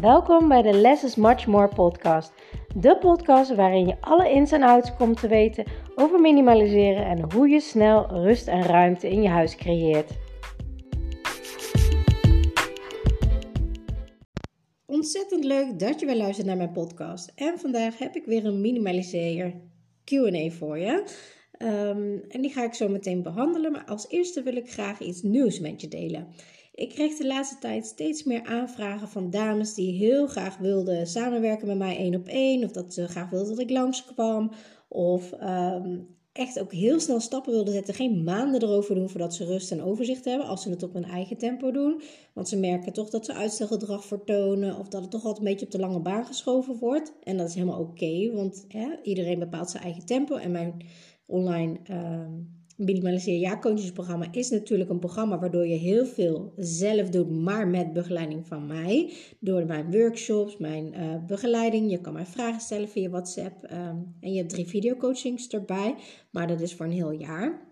Welkom bij de Less is Much More podcast. De podcast waarin je alle ins en outs komt te weten over minimaliseren en hoe je snel rust en ruimte in je huis creëert. Ontzettend leuk dat je weer luistert naar mijn podcast. En vandaag heb ik weer een minimaliseer Q&A voor je. Ehm, en die ga ik zo meteen behandelen. Maar als eerste wil ik graag iets nieuws met je delen. Ik kreeg de laatste tijd steeds meer aanvragen van dames die heel graag wilden samenwerken met mij één op één. Of dat ze graag wilden dat ik langskwam. Of ehm, echt ook heel snel stappen wilden zetten. Geen maanden erover doen voordat ze rust en overzicht hebben. Als ze het op hun eigen tempo doen. Want ze merken toch dat ze uitstelgedrag vertonen. Of dat het toch altijd een beetje op de lange baan geschoven wordt. En dat is helemaal oké. want hè, iedereen bepaalt zijn eigen tempo. En mijn online... Uh, Minimaliseer Ja coachesprogramma is natuurlijk een programma waardoor je heel veel zelf doet, maar met begeleiding van mij. Door mijn workshops, mijn uh, begeleiding. Je kan mij vragen stellen via WhatsApp. Um, en je hebt drie videocoachings erbij, maar dat is voor een heel jaar.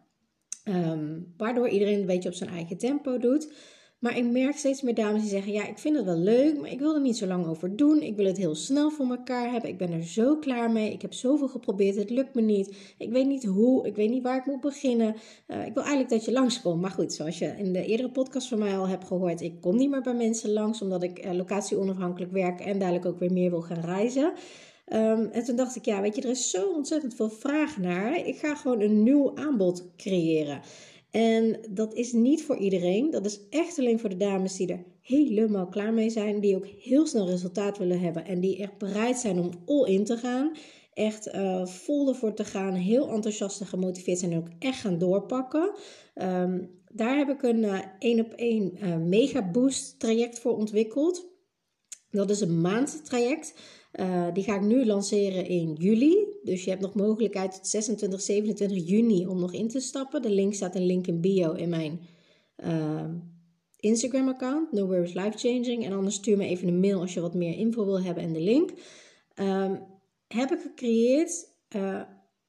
Um, waardoor iedereen een beetje op zijn eigen tempo doet. Maar ik merk steeds meer dames die zeggen: Ja, ik vind het wel leuk, maar ik wil er niet zo lang over doen. Ik wil het heel snel voor elkaar hebben. Ik ben er zo klaar mee. Ik heb zoveel geprobeerd. Het lukt me niet. Ik weet niet hoe. Ik weet niet waar ik moet beginnen. Uh, ik wil eigenlijk dat je langskomt. Maar goed, zoals je in de eerdere podcast van mij al hebt gehoord, ik kom niet meer bij mensen langs omdat ik uh, locatie onafhankelijk werk en dadelijk ook weer meer wil gaan reizen. Um, en toen dacht ik, ja, weet je, er is zo ontzettend veel vraag naar. Ik ga gewoon een nieuw aanbod creëren. En dat is niet voor iedereen. Dat is echt alleen voor de dames die er helemaal klaar mee zijn. Die ook heel snel resultaat willen hebben. En die echt bereid zijn om all in te gaan. Echt uh, vol ervoor te gaan. Heel enthousiast en gemotiveerd zijn. En ook echt gaan doorpakken. Um, daar heb ik een één op één uh, mega boost traject voor ontwikkeld. Dat is een maand traject. Uh, die ga ik nu lanceren in juli. Dus je hebt nog mogelijkheid tot 26, 27 juni om nog in te stappen. De link staat een link in bio in mijn uh, Instagram account. No Worries Life Changing. En anders stuur me even een mail als je wat meer info wil hebben en de link. Um, heb ik gecreëerd uh,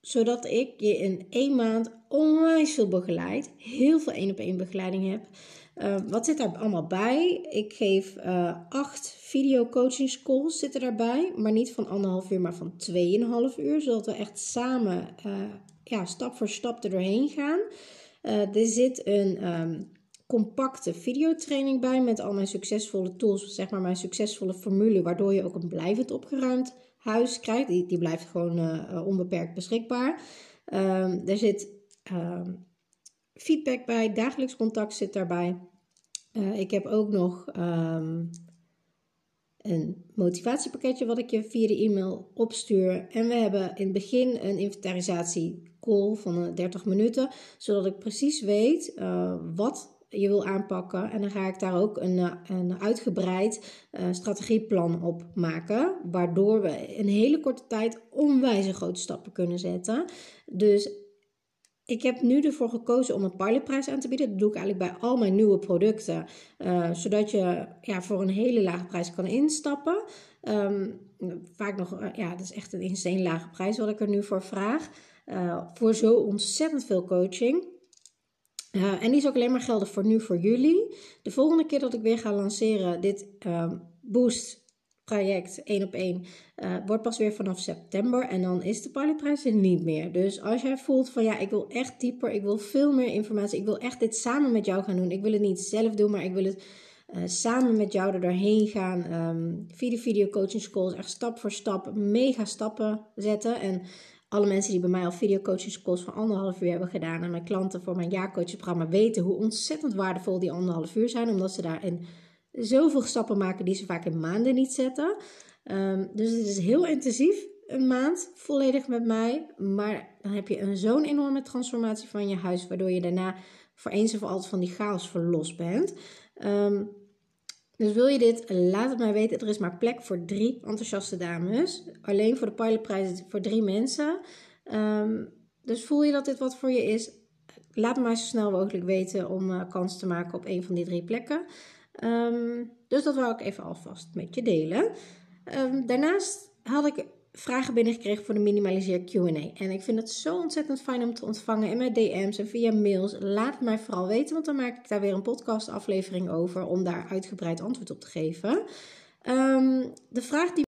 zodat ik je in één maand onwijs veel begeleid. Heel veel één op één begeleiding heb. Uh, wat zit daar allemaal bij? Ik geef uh, acht video coaching calls zitten daarbij. Maar niet van anderhalf uur, maar van tweeënhalf uur. Zodat we echt samen uh, ja, stap voor stap er doorheen gaan. er zit een um, compacte videotraining bij met al mijn succesvolle tools. Zeg maar mijn succesvolle formule. Waardoor je ook een blijvend opgeruimd huis krijgt. Die, die blijft gewoon onbeperkt beschikbaar. Um, er zit... Feedback bij, dagelijks contact zit daarbij. Uh, ik heb ook nog um, een motivatiepakketje wat ik je via de e-mail opstuur. En we hebben in het begin een inventarisatie call van 30 eh, minuten, zodat ik precies weet uh, wat je wil aanpakken. En dan ga ik daar ook een, een uitgebreid strategieplan op maken. Waardoor we in hele korte tijd onwijze grote stappen kunnen zetten. Dus ik heb nu ervoor gekozen om een pilotprijs aan te bieden. Dat doe ik eigenlijk bij al mijn nieuwe producten. Uh, zodat je ja, voor een hele lage prijs kan instappen. Um, vaak nog, uh, ja, dat is echt een insane lage prijs wat ik er nu voor vraag. Uh, voor zo ontzettend veel coaching. en die is ook alleen maar geldig voor nu, voor jullie. De volgende keer dat ik weer ga lanceren, dit ehm, Boost traject één op één uh, wordt pas weer vanaf september en dan is de pilotprijs er niet meer. Dus als jij voelt van ja, ik wil echt dieper, ik wil veel meer informatie, ik wil echt dit samen met jou gaan doen. Ik wil het niet zelf doen, maar ik wil het uh, samen met jou er doorheen gaan. Um, via de video coaching schools, echt stap voor stap, mega stappen zetten. En alle mensen die bij mij al video coaching schools van anderhalf uur hebben gedaan en mijn klanten voor mijn jaarcoachprogramma weten hoe ontzettend waardevol die anderhalf uur zijn, omdat ze daarin zoveel stappen maken die ze vaak in maanden niet zetten. Um, dus het is heel intensief, een maand volledig met mij. Maar dan heb je zo'n enorme transformatie van je huis, waardoor je daarna voor eens en voor altijd van die chaos verlost bent. Um, dus wil je dit, laat het mij weten. Er is maar plek voor drie enthousiaste dames. Alleen voor de pilotprijs voor drie mensen. Um, dus voel je dat dit wat voor je is? Laat me maar zo snel mogelijk weten om uh, kans te maken op een van die drie plekken. Um, dus dat wou ik even alvast met je delen. Um, daarnaast had ik vragen binnengekregen voor de Minimaliseer QA. En ik vind het zo ontzettend fijn om te ontvangen in mijn DM's en via mails. Laat het mij vooral weten, want dan maak ik daar weer een podcastaflevering over om daar uitgebreid antwoord op te geven. Ehm, de, vraag die,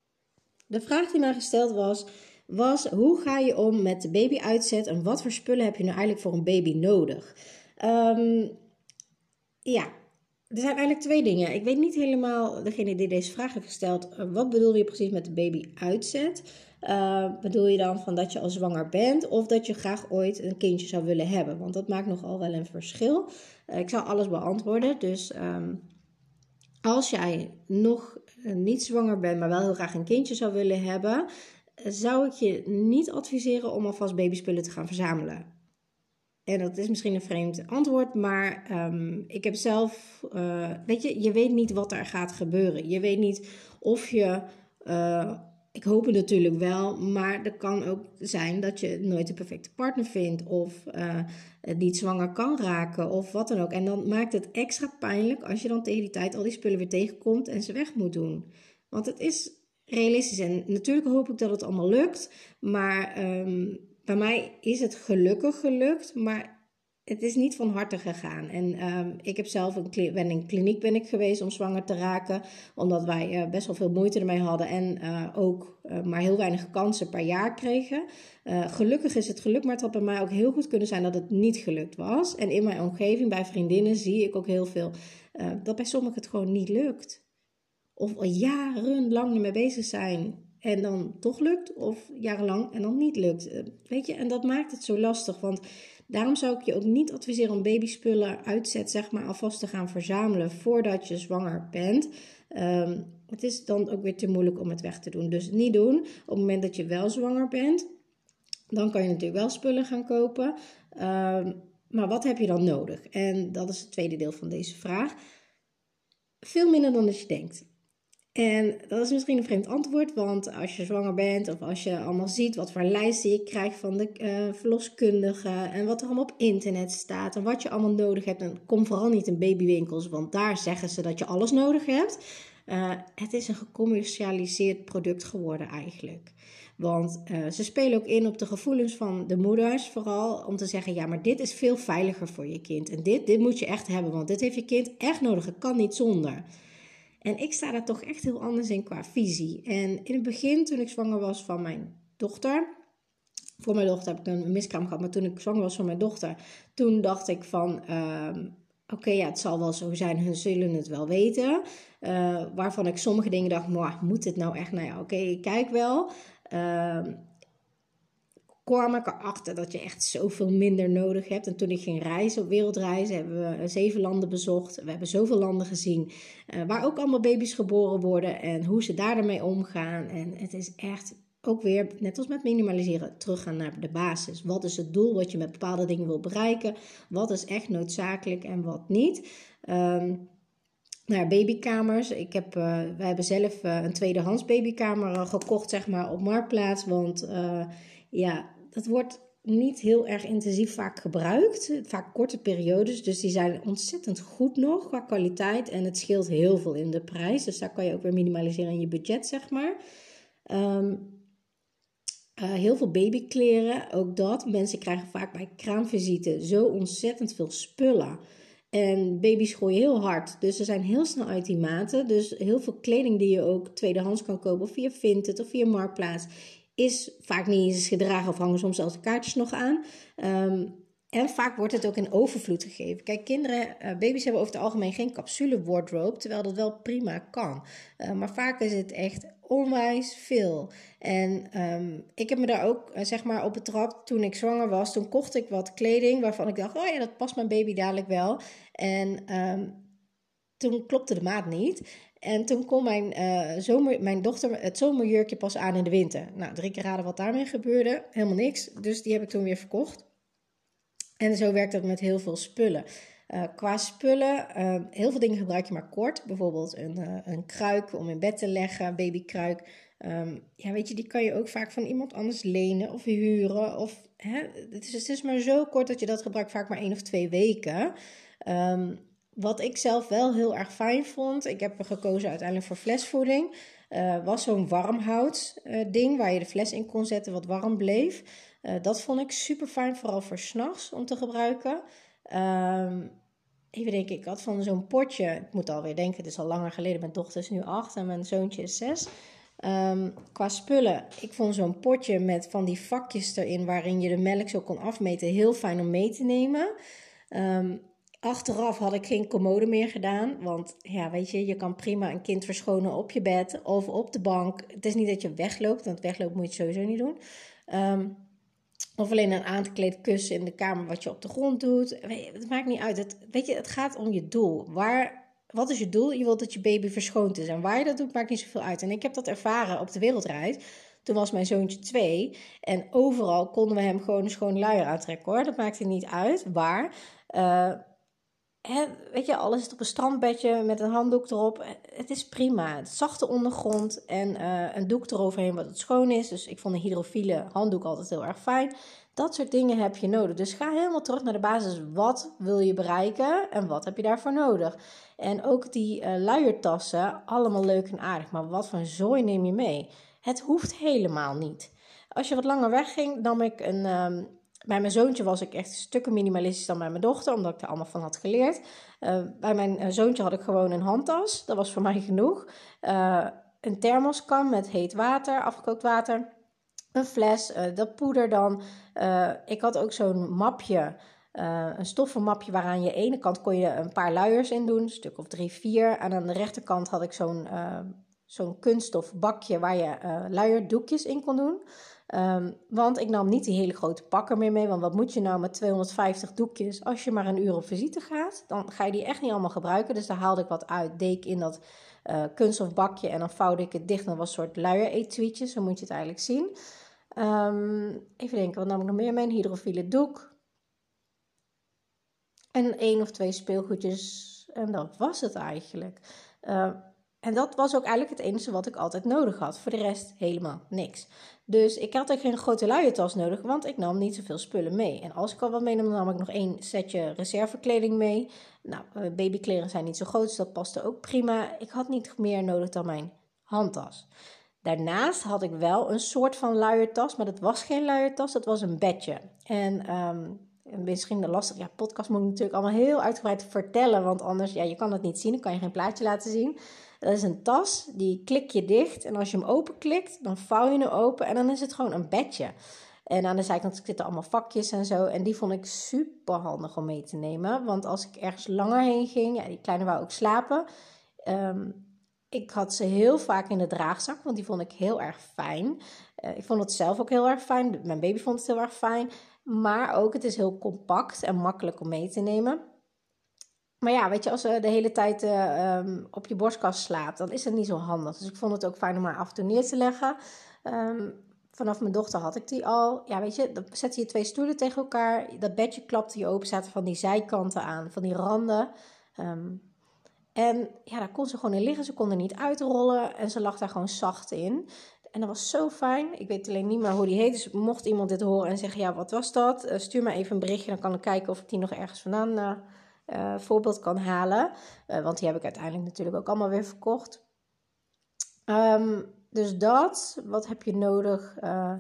de vraag die mij gesteld was, was hoe ga je om met de babyuitzet en wat voor spullen heb je nu eigenlijk voor een baby nodig? Ehm, ja, er zijn eigenlijk twee dingen. Ik weet niet helemaal, degene die deze vraag heeft gesteld, eh, wat bedoel je precies met de babyuitzet? Uh, bedoel je dan van dat je al zwanger bent of dat je graag ooit een kindje zou willen hebben? Want dat maakt nogal wel een verschil. Uh, ik zal alles beantwoorden. Dus um, als jij nog niet zwanger bent, maar wel heel graag een kindje zou willen hebben, zou ik je niet adviseren om alvast babyspullen te gaan verzamelen. En dat is misschien een vreemd antwoord, maar um, ik heb zelf, uh, weet je, je weet niet wat er gaat gebeuren. Je weet niet of je, uh, ik hoop het natuurlijk wel, maar er kan ook zijn dat je nooit de perfecte partner vindt of uh, niet zwanger kan raken of wat dan ook. En dan maakt het extra pijnlijk als je dan tegen die tijd al die spullen weer tegenkomt en ze weg moet doen. Want het is realistisch en natuurlijk hoop ik dat het allemaal lukt, maar um, bij mij is het gelukkig gelukt, maar het is niet van harte gegaan. En um, ik heb zelf een, in kliniek ben ik geweest om zwanger te raken, omdat wij uh, best wel veel moeite ermee hadden en uh, ook uh, maar heel weinig kansen per jaar kregen. gelukkig is het gelukt, maar het had bij mij ook heel goed kunnen zijn dat het niet gelukt was. En in mijn omgeving, bij vriendinnen, zie ik ook heel veel dat bij sommigen het gewoon niet lukt. Of al jarenlang ermee bezig zijn en dan toch lukt, of jarenlang en dan niet lukt. Eh, weet je, en dat maakt het zo lastig, want daarom zou ik je ook niet adviseren om babyspullen uitzet, zeg maar, alvast te gaan verzamelen voordat je zwanger bent. Um, het is dan ook weer te moeilijk om het weg te doen. Dus niet doen. Op het moment dat je wel zwanger bent, dan kan je natuurlijk wel spullen gaan kopen. Um, maar wat heb je dan nodig? En dat is het tweede deel van deze vraag. Veel minder dan dat je denkt. En dat is misschien een vreemd antwoord, want als je zwanger bent of als je allemaal ziet wat voor lijsten je krijgt van de uh, verloskundige en wat er allemaal op internet staat en wat je allemaal nodig hebt, dan kom vooral niet in babywinkels, want daar zeggen ze dat je alles nodig hebt. Uh, het is een gecommercialiseerd product geworden eigenlijk. Want uh, ze spelen ook in op de gevoelens van de moeders, vooral om te zeggen: ja, maar dit is veel veiliger voor je kind. En dit, dit moet je echt hebben, want dit heeft je kind echt nodig. Het kan niet zonder. En ik sta daar toch echt heel anders in qua visie. En in het begin, toen ik zwanger was van mijn dochter, voor mijn dochter heb ik een miskraam gehad, maar toen ik zwanger was van mijn dochter, toen dacht ik van, uh, oké, ja, het zal wel zo zijn, hun zullen het wel weten. Uh, waarvan ik sommige dingen dacht, maar moet het nou echt? Nou ja, oké, ik kijk wel. Uh, kwam ik erachter dat je echt zoveel minder nodig hebt. En toen ik ging reizen, op wereldreizen, hebben we zeven landen bezocht. We hebben zoveel landen gezien uh, waar ook allemaal baby's geboren worden en hoe ze daar ermee omgaan. En het is echt ook weer, net als met minimaliseren, teruggaan naar de basis. Wat is het doel wat je met bepaalde dingen wil bereiken? Wat is echt noodzakelijk en wat niet? Um, nou, babykamers. Ik heb, uh, wij hebben zelf een tweedehands babykamer gekocht, zeg maar, op Marktplaats. Want ja, dat wordt niet heel erg intensief vaak gebruikt. Vaak korte periodes. Dus die zijn ontzettend goed nog qua kwaliteit. En het scheelt heel veel in de prijs. Dus daar kan je ook weer minimaliseren in je budget, zeg maar. Um, uh, heel veel babykleren, ook dat. Mensen krijgen vaak bij kraamvisite zo ontzettend veel spullen. En baby's gooien heel hard, dus ze zijn heel snel uit die maten. Dus heel veel kleding die je ook tweedehands kan kopen, of via Vinted of via Marktplaats, is vaak niet eens gedragen of hangen soms zelfs de kaartjes nog aan. Um, en vaak wordt het ook in overvloed gegeven. Kijk, kinderen, uh, baby's hebben over het algemeen geen capsule wardrobe, terwijl dat wel prima kan. Uh, maar vaak is het echt onwijs veel. En um, ik heb me daar ook uh, zeg maar op betrapt toen ik zwanger was. Toen kocht ik wat kleding waarvan ik dacht, oh ja, dat past mijn baby dadelijk wel. En um, toen klopte de maat niet. En toen kon mijn, uh, zomer, mijn dochter het zomerjurkje pas aan in de winter. Nou, drie keer raden wat daarmee gebeurde. Helemaal niks. Dus die heb ik toen weer verkocht. En zo werkt dat met heel veel spullen. Uh, qua spullen, uh, heel veel dingen gebruik je maar kort. Bijvoorbeeld een, een kruik om in bed te leggen, babykruik. Um, ja, weet je, die kan je ook vaak van iemand anders lenen of huren. Of, hè, het, is, het is maar zo kort dat je dat gebruikt, vaak maar één of twee weken. Um, wat ik zelf wel heel erg fijn vond, ik heb gekozen uiteindelijk voor flesvoeding, uh, was zo'n warmhout uh, ding waar je de fles in kon zetten wat warm bleef. Uh, dat vond ik super fijn, vooral voor s'nachts om te gebruiken. Um, even denken, ik had van zo'n potje, ik moet alweer denken, het is al langer geleden, mijn dochter is nu acht en mijn zoontje is zes. Um, qua spullen, ik vond zo'n potje met van die vakjes erin waarin je de melk zo kon afmeten heel fijn om mee te nemen. Um, achteraf had ik geen commode meer gedaan, want ja, weet je, je kan prima een kind verschonen op je bed of op de bank. Het is niet dat je wegloopt, want weglopen moet je sowieso niet doen. Um, of alleen een aankleed kussen in de kamer wat je op de grond doet. Het maakt niet uit. Het, weet je, het gaat om je doel. Waar, wat is je doel? Je wilt dat je baby verschoond is. En waar je dat doet, maakt niet zoveel uit. En ik heb dat ervaren op de wereldreis. Toen was mijn zoontje twee. En overal konden we hem gewoon een schoon luier aantrekken hoor. Dat maakte niet uit waar. Uh, weet je, alles zit op een strandbedje met een handdoek erop. Het is prima. Het zachte ondergrond en uh, een doek eroverheen wat het schoon is. Dus ik vond een hydrofiele handdoek altijd heel erg fijn. Dat soort dingen heb je nodig. Dus ga helemaal terug naar de basis. Wat wil je bereiken en wat heb je daarvoor nodig? En ook die uh, luiertassen, allemaal leuk en aardig. Maar wat voor zooi neem je mee? Het hoeft helemaal niet. Als je wat langer wegging, nam ik een... Um, bij mijn zoontje was ik echt stukken minimalistisch dan bij mijn dochter, omdat ik er allemaal van had geleerd. Uh, bij mijn uh, zoontje had ik gewoon een handtas, dat was voor mij genoeg. Uh, een thermoskan met heet water, afgekookt water. Een fles, dat poeder dan. ik had ook zo'n mapje, een stoffen mapje waaraan je ene kant kon je een paar luiers in doen, een stuk of drie, vier. En aan de rechterkant had ik zo'n zo'n kunststof bakje waar je luierdoekjes in kon doen. Um, want ik nam niet die hele grote pakken meer mee. Want wat moet je nou met 250 doekjes als je maar een uur op visite gaat? Dan ga je die echt niet allemaal gebruiken. Dus daar haalde ik wat uit. Deed ik in dat uh, kunststofbakje en dan vouwde ik het dicht. Dat was een soort luier-etuietje. Zo moet je het eigenlijk zien. Um, even denken, wat nam ik nog meer mee? Een hydrofiele doek. En één of twee speelgoedjes. En dat was het eigenlijk. Uh, en dat was ook eigenlijk het enige wat ik altijd nodig had. Voor de rest helemaal niks. Dus ik had ook geen grote luiertas nodig, want ik nam niet zoveel spullen mee. En als ik al wat meenam, nam ik nog één setje reservekleding mee. Nou, eh, babykleren zijn niet zo groot, dus dat paste ook prima. Ik had niet meer nodig dan mijn handtas. Daarnaast had ik wel een soort van luiertas, maar dat was geen luiertas, dat was een bedje. En um, misschien lastig, ja, podcast moet ik natuurlijk allemaal heel uitgebreid vertellen, want anders, ja, je kan het niet zien, dan kan je geen plaatje laten zien. Dat is een tas, die klik je dicht. En als je hem openklikt, dan vouw je hem open. En dan is het gewoon een bedje. En aan de zijkant zitten allemaal vakjes en zo. En die vond ik super handig om mee te nemen. Want als ik ergens langer heen ging, ja, die kleine wou ook slapen. Um, ik had ze heel vaak in de draagzak, want die vond ik heel erg fijn. Uh, ik vond het zelf ook heel erg fijn. Mijn baby vond het heel erg fijn. Maar ook, het is heel compact en makkelijk om mee te nemen. Maar ja, weet je, als je de hele tijd uh, op je borstkast slaapt, dan is het niet zo handig. Dus ik vond het ook fijn om haar af en toe neer te leggen. Um, vanaf mijn dochter had ik die al. Ja, weet je, dan zet je twee stoelen tegen elkaar. Dat bedje klapte je open, zaten van die zijkanten aan, van die randen. Um, en ja, daar kon ze gewoon in liggen. Ze kon er niet uitrollen en ze lag daar gewoon zacht in. En dat was zo fijn. Ik weet alleen niet meer hoe die heet. Dus mocht iemand dit horen en zeggen, ja, wat was dat? Uh, stuur me even een berichtje, dan kan ik kijken of ik die nog ergens vandaan... Uh, uh, voorbeeld kan halen. Uh, want die heb ik uiteindelijk natuurlijk ook allemaal weer verkocht. Um, dus dat, wat heb je nodig? Uh,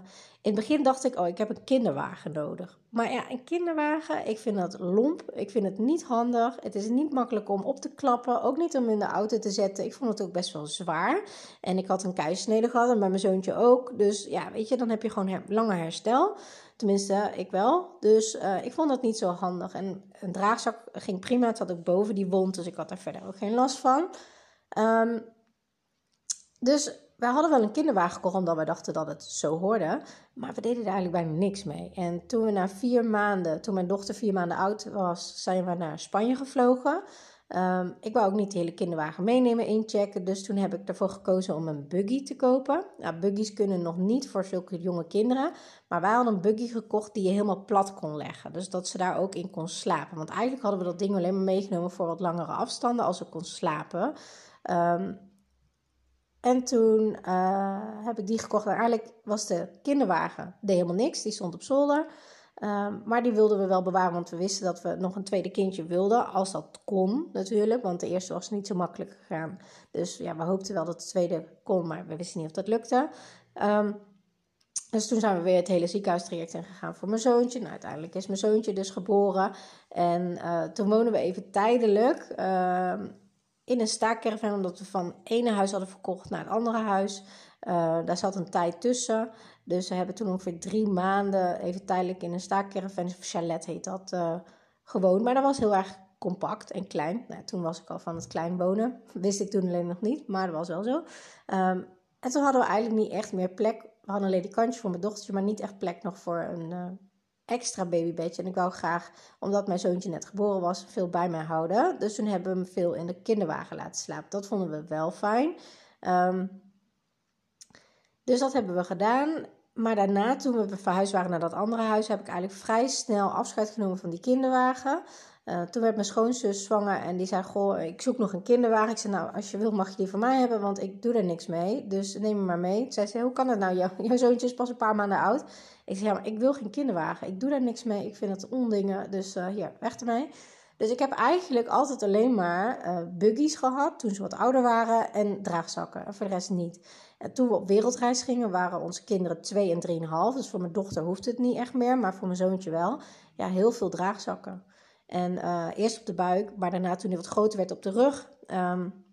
in het begin dacht ik, oh, ik heb een kinderwagen nodig. Maar ja, een kinderwagen, ik vind dat lomp. Ik vind het niet handig. Het is niet makkelijk om op te klappen. Ook niet om in de auto te zetten. Ik vond het ook best wel zwaar. En ik had een keisnede gehad en bij mijn zoontje ook. Dus ja, weet je, dan heb je gewoon her langer herstel. Tenminste, ik wel. Dus uh, ik vond dat niet zo handig. En een draagzak ging prima. Het had ook boven die wond, dus ik had daar verder ook geen last van. Um, dus wij hadden wel een kinderwagen gekocht omdat we dachten dat het zo hoorde. Maar we deden er eigenlijk bijna niks mee. En toen we na vier maanden, toen mijn dochter vier maanden oud was, zijn we naar Spanje gevlogen. Um, ik wou ook niet de hele kinderwagen meenemen, inchecken. Dus toen heb ik ervoor gekozen om een buggy te kopen. Nou, buggies kunnen nog niet voor zulke jonge kinderen. Maar wij hadden een buggy gekocht die je helemaal plat kon leggen. Dus dat ze daar ook in kon slapen. Want eigenlijk hadden we dat ding alleen maar meegenomen voor wat langere afstanden als ze kon slapen. Um, en toen uh, heb ik die gekocht. En eigenlijk was de kinderwagen, deed helemaal niks. Die stond op zolder. Um, maar die wilden we wel bewaren, want we wisten dat we nog een tweede kindje wilden. Als dat kon natuurlijk, want de eerste was niet zo makkelijk gegaan. Dus ja, we hoopten wel dat de tweede kon, maar we wisten niet of dat lukte. Um, Dus toen zijn we weer het hele ziekenhuistraject ingegaan voor mijn zoontje. Nou, uiteindelijk is mijn zoontje dus geboren. En uh, toen wonen we even tijdelijk uh, in een staakcaravan, omdat we van het ene huis hadden verkocht naar het andere huis. Uh, daar zat een tijd tussen. Dus we hebben toen ongeveer drie maanden even tijdelijk in een staakcaravan, of chalet heet dat, gewoond. Maar dat was heel erg compact en klein. Nou, toen was ik al van het klein wonen. Wist ik toen alleen nog niet, maar dat was wel zo. Um, en toen hadden we eigenlijk niet echt meer plek. We hadden een ledikantje voor mijn dochtertje, maar niet echt plek nog voor een uh, extra babybedje. En ik wou graag, omdat mijn zoontje net geboren was, veel bij mij houden. Dus toen hebben we hem veel in de kinderwagen laten slapen. Dat vonden we wel fijn. Um, dus dat hebben we gedaan. Maar daarna, toen we verhuisd waren naar dat andere huis, heb ik eigenlijk vrij snel afscheid genomen van die kinderwagen. Uh, toen werd mijn schoonzus zwanger en die zei: Goh, ik zoek nog een kinderwagen. Ik zei: Nou, als je wil, mag je die van mij hebben, want ik doe er niks mee. Dus neem me maar mee. Zij zei: Hoe kan dat nou? Jouw, jouw zoontje is pas een paar maanden oud. Ik zei: Ja, maar ik wil geen kinderwagen. Ik doe daar niks mee. Ik vind het ondingen. Dus uh, hier, weg ermee. Dus ik heb eigenlijk altijd alleen maar uh, buggies gehad toen ze wat ouder waren en draagzakken. En voor de rest niet. En toen we op wereldreis gingen, waren onze kinderen 2 en 3,5. Dus voor mijn dochter hoeft het niet echt meer, maar voor mijn zoontje wel. Ja, heel veel draagzakken. En uh, eerst op de buik, maar daarna toen hij wat groter werd op de rug. Um,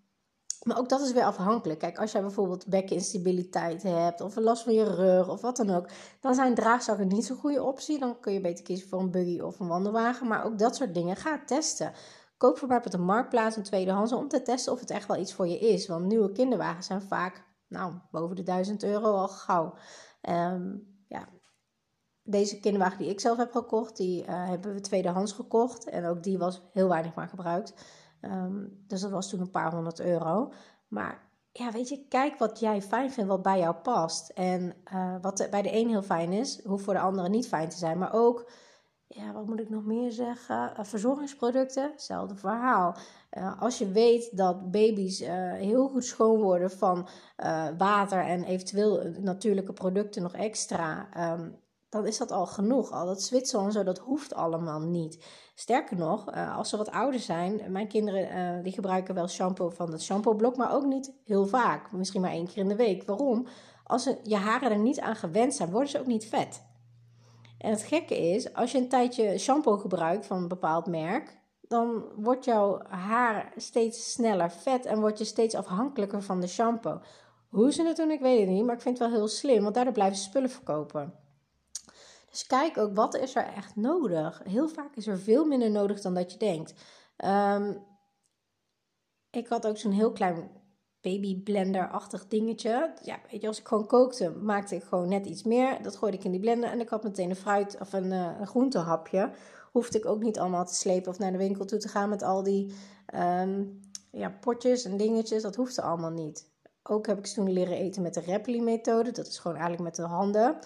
maar ook dat is weer afhankelijk. Kijk, als jij bijvoorbeeld bekkeninstabiliteit hebt of last van je rug of wat dan ook, dan zijn draagzakken niet zo'n goede optie. Dan kun je beter kiezen voor een buggy of een wandelwagen. Maar ook dat soort dingen, ga testen. Koop voor op de marktplaats een tweedehands om te testen of het echt wel iets voor je is. Want nieuwe kinderwagens zijn vaak, nou, boven de 1000 euro al gauw. Um, ja, deze kinderwagen die ik zelf heb gekocht, die uh, hebben we tweedehands gekocht. En ook die was heel weinig maar gebruikt. Um, dus dat was toen een paar honderd euro. Maar ja, weet je, kijk wat jij fijn vindt, wat bij jou past. En uh, wat bij de een heel fijn is, hoeft voor de andere niet fijn te zijn. Maar ook, ja, wat moet ik nog meer zeggen? Uh, verzorgingsproducten, hetzelfde verhaal. Uh, als je weet dat baby's heel goed schoon worden van water en eventueel natuurlijke producten nog extra, um, dan is dat al genoeg. Al dat Zwitser en zo, dat hoeft allemaal niet. Sterker nog, uh, als ze wat ouder zijn, mijn kinderen uh, die gebruiken wel shampoo van het shampooblok, maar ook niet heel vaak. Misschien maar één keer in de week. Waarom? Als je haren er niet aan gewend zijn, worden ze ook niet vet. En het gekke is, als je een tijdje shampoo gebruikt van een bepaald merk, dan wordt jouw haar steeds sneller vet en word je steeds afhankelijker van de shampoo. Hoe ze het doen, ik weet het niet, maar ik vind het wel heel slim, want daardoor blijven ze spullen verkopen. Dus kijk ook, wat is er echt nodig? Heel vaak is er veel minder nodig dan dat je denkt. Um, ik had ook zo'n heel klein baby blender-achtig dingetje. Ja, weet je, als ik gewoon kookte, maakte ik gewoon net iets meer. Dat gooide ik in die blender en ik had meteen een fruit of een, uh, een groentehapje. Hoefde ik ook niet allemaal te slepen of naar de winkel toe te gaan met al die um, ja, potjes en dingetjes. Dat hoefde allemaal niet. Ook heb ik ze toen leren eten met de Repli-methode. Dat is gewoon eigenlijk met de handen.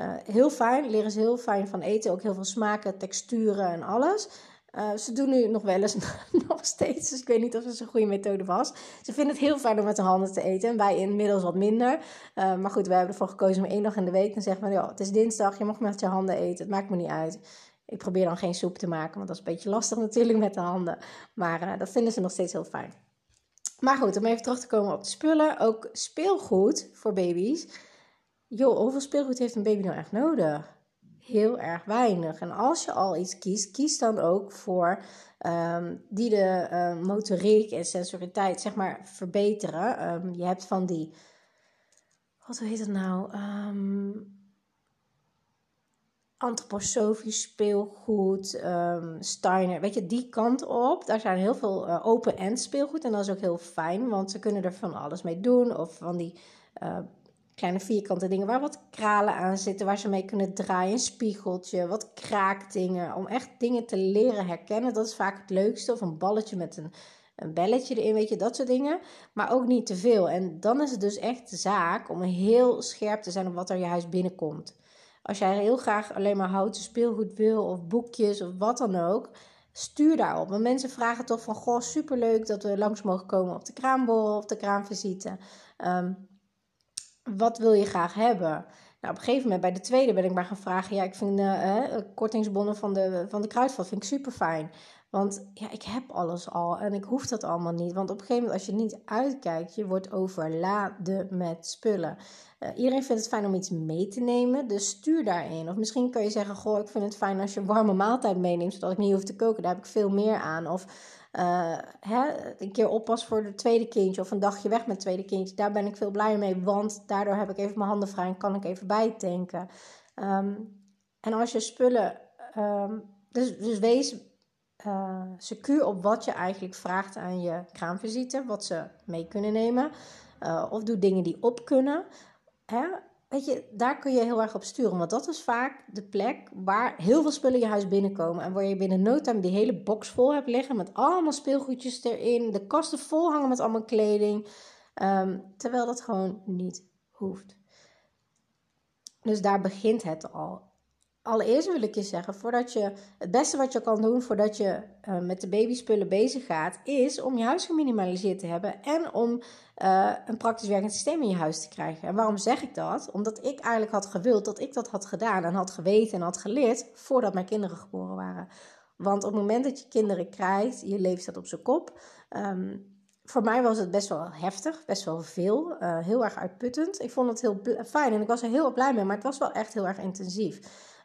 Uh, heel fijn, leren ze heel fijn van eten. Ook heel veel smaken, texturen en alles. Uh, ze doen nu nog wel eens nog steeds, dus ik weet niet of het een goede methode was. Ze vinden het heel fijn om met de handen te eten. En wij inmiddels wat minder. Uh, maar goed, we hebben ervoor gekozen om één dag in de week. Dan zeggen we, ja, het is dinsdag, je mag met je handen eten. Het maakt me niet uit. Ik probeer dan geen soep te maken, want dat is een beetje lastig natuurlijk met de handen. Maar dat vinden ze nog steeds heel fijn. Maar goed, om even terug te komen op de spullen. Ook speelgoed voor baby's joh, hoeveel speelgoed heeft een baby nou echt nodig? Heel erg weinig. En als je al iets kiest, kies dan ook voor um, die de uh, motoriek en sensoriteit zeg maar verbeteren. Um, je hebt van die, wat heet het nou? Um, antroposofisch speelgoed, Steiner, weet je, die kant op. Daar zijn heel veel uh, open-end speelgoed en dat is ook heel fijn, want ze kunnen er van alles mee doen. Of van die uh, kleine vierkante dingen waar wat kralen aan zitten, waar ze mee kunnen draaien, een spiegeltje, wat kraakdingen, om echt dingen te leren herkennen. Dat is vaak het leukste. Of een balletje met een, een belletje erin, weet je, dat soort dingen. Maar ook niet te veel. En dan is het dus echt de zaak om heel scherp te zijn op wat er je huis binnenkomt. Als jij heel graag alleen maar houten speelgoed wil, of boekjes, of wat dan ook, stuur daarop. Want mensen vragen toch van, goh, superleuk dat we langs mogen komen op de kraamborrel of de kraamvisite. Um, wat wil je graag hebben? Nou, op een gegeven moment bij de tweede ben ik maar gaan vragen. Ja, ik vind uh, kortingsbonnen van de, van de kruidvat vind ik super fijn. Want ja, ik heb alles al en ik hoef dat allemaal niet. Want op een gegeven moment, als je niet uitkijkt, je wordt overladen met spullen. Uh, iedereen vindt het fijn om iets mee te nemen, dus stuur daarin. Of misschien kun je zeggen: Goh, ik vind het fijn als je een warme maaltijd meeneemt, zodat ik niet hoef te koken. Daar heb ik veel meer aan. Of uh, hè, een keer oppas voor het tweede kindje of een dagje weg met het tweede kindje. Daar ben ik veel blijer mee, want daardoor heb ik even mijn handen vrij en kan ik even bijtanken. Um, en als je spullen. Um, dus, dus wees uh, secuur op wat je eigenlijk vraagt aan je kraamvisite, wat ze mee kunnen nemen. Uh, of doe dingen die op kunnen. Hè? Weet je, daar kun je heel erg op sturen. Want dat is vaak de plek waar heel veel spullen je huis binnenkomen. En waar je binnen no time die hele box vol hebt liggen. Met allemaal speelgoedjes erin. De kasten vol hangen met allemaal kleding. Um, terwijl dat gewoon niet hoeft. Dus daar begint het al allereerst wil ik je zeggen, voordat je, het beste wat je kan doen voordat je uh, met de babyspullen bezig gaat, is om je huis geminimaliseerd te hebben en om uh, een praktisch werkend systeem in je huis te krijgen. En waarom zeg ik dat? Omdat ik eigenlijk had gewild dat ik dat had gedaan en had geweten en had geleerd voordat mijn kinderen geboren waren. Want op het moment dat je kinderen krijgt, je leven staat op zijn kop. Um, voor mij was het best wel heftig, best wel veel, uh, heel erg uitputtend. Ik vond het heel fijn en ik was er heel blij mee, maar het was wel echt heel erg intensief.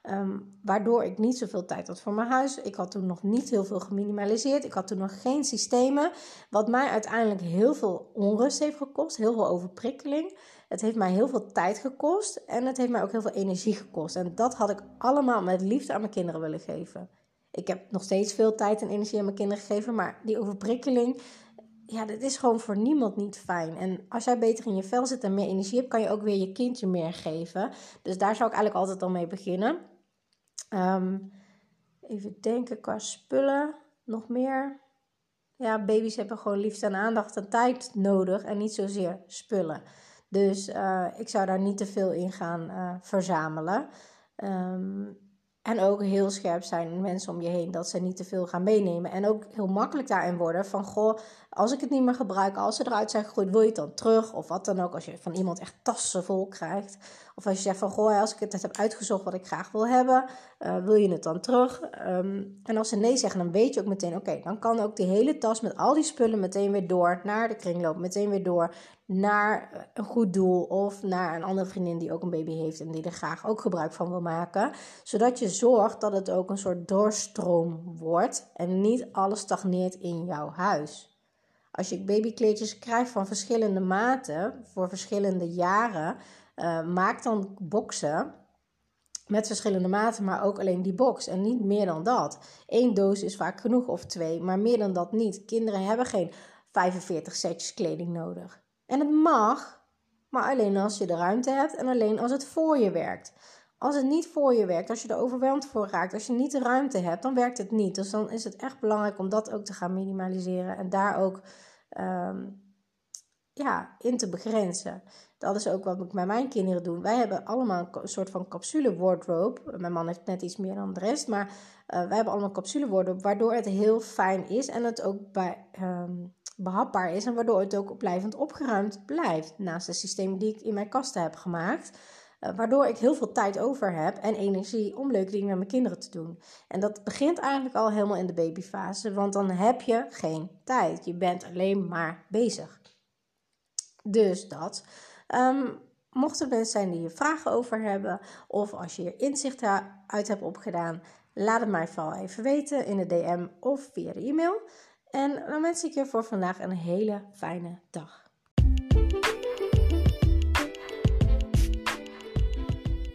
Um, waardoor ik niet zoveel tijd had voor mijn huis. Ik had toen nog niet heel veel geminimaliseerd. Ik had toen nog geen systemen. Wat mij uiteindelijk heel veel onrust heeft gekost. Heel veel overprikkeling. Het heeft mij heel veel tijd gekost. En het heeft mij ook heel veel energie gekost. En dat had ik allemaal met liefde aan mijn kinderen willen geven. Ik heb nog steeds veel tijd en energie aan mijn kinderen gegeven. Maar die overprikkeling, ja, dat is gewoon voor niemand niet fijn. En als jij beter in je vel zit en meer energie hebt, kan je ook weer je kindje meer geven. Dus daar zou ik eigenlijk altijd al mee beginnen. Um, even denken qua spullen. Nog meer. Ja, baby's hebben gewoon liefde en aandacht en tijd nodig en niet zozeer spullen. Dus uh, ik zou daar niet te veel in gaan uh, verzamelen. Um, en ook heel scherp zijn mensen om je heen dat ze niet te veel gaan meenemen. En ook heel makkelijk daarin worden van goh, als ik het niet meer gebruik, als ze eruit zijn gegooid, wil je het dan terug? Of wat dan ook, als je van iemand echt tassen vol krijgt. Of als je zegt van goh, als ik het heb uitgezocht wat ik graag wil hebben, uh, wil je het dan terug? Um, en als ze nee zeggen, dan weet je ook meteen, oké, dan kan ook die hele tas met al die spullen meteen weer door naar de kringloop, meteen weer door naar een goed doel of naar een andere vriendin die ook een baby heeft en die er graag ook gebruik van wil maken. Zodat je zorgt dat het ook een soort doorstroom wordt en niet alles stagneert in jouw huis. Als je babykleedjes krijgt van verschillende maten voor verschillende jaren, uh, maak dan boxen met verschillende maten, maar ook alleen die box en niet meer dan dat. Eén doos is vaak genoeg of twee, maar meer dan dat niet. Kinderen hebben geen 45 setjes kleding nodig. En het mag, maar alleen als je de ruimte hebt en alleen als het voor je werkt. Als het niet voor je werkt, als je er overweldigd voor raakt, als je niet de ruimte hebt, dan werkt het niet. Dus dan is het echt belangrijk om dat ook te gaan minimaliseren en daar ook um, ja, in te begrenzen. Dat is ook wat ik met mijn kinderen doe. Wij hebben allemaal een soort van capsule wardrobe. Mijn man heeft net iets meer dan de rest, maar uh, wij hebben allemaal capsule wardrobe, waardoor het heel fijn is en het ook bij, um, behapbaar is en waardoor het ook blijvend opgeruimd blijft. Naast de systeem die ik in mijn kasten heb gemaakt. Uh, waardoor ik heel veel tijd over heb en energie om leuke dingen met mijn kinderen te doen. En dat begint eigenlijk al helemaal in de babyfase, want dan heb je geen tijd. Je bent alleen maar bezig. Dus dat. Um, mochten er mensen zijn die je vragen over hebben, of als je er inzicht uit hebt opgedaan, laat het mij vooral even weten in de DM of via de e-mail. En dan wens ik je voor vandaag een hele fijne dag.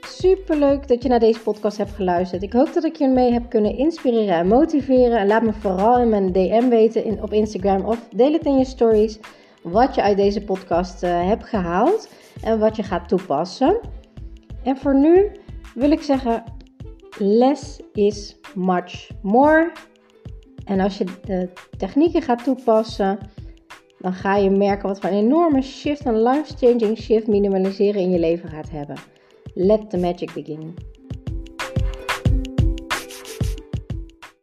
Super leuk dat je naar deze podcast hebt geluisterd. Ik hoop dat ik je mee heb kunnen inspireren en motiveren. En laat me vooral in mijn DM weten op Instagram of deel het in je stories wat je uit deze podcast uh, hebt gehaald en wat je gaat toepassen. En voor nu wil ik zeggen: less is much more. En als je de technieken gaat toepassen, dan ga je merken wat voor een enorme shift, een life-changing shift minimaliseren in je leven gaat hebben. Let the magic begin.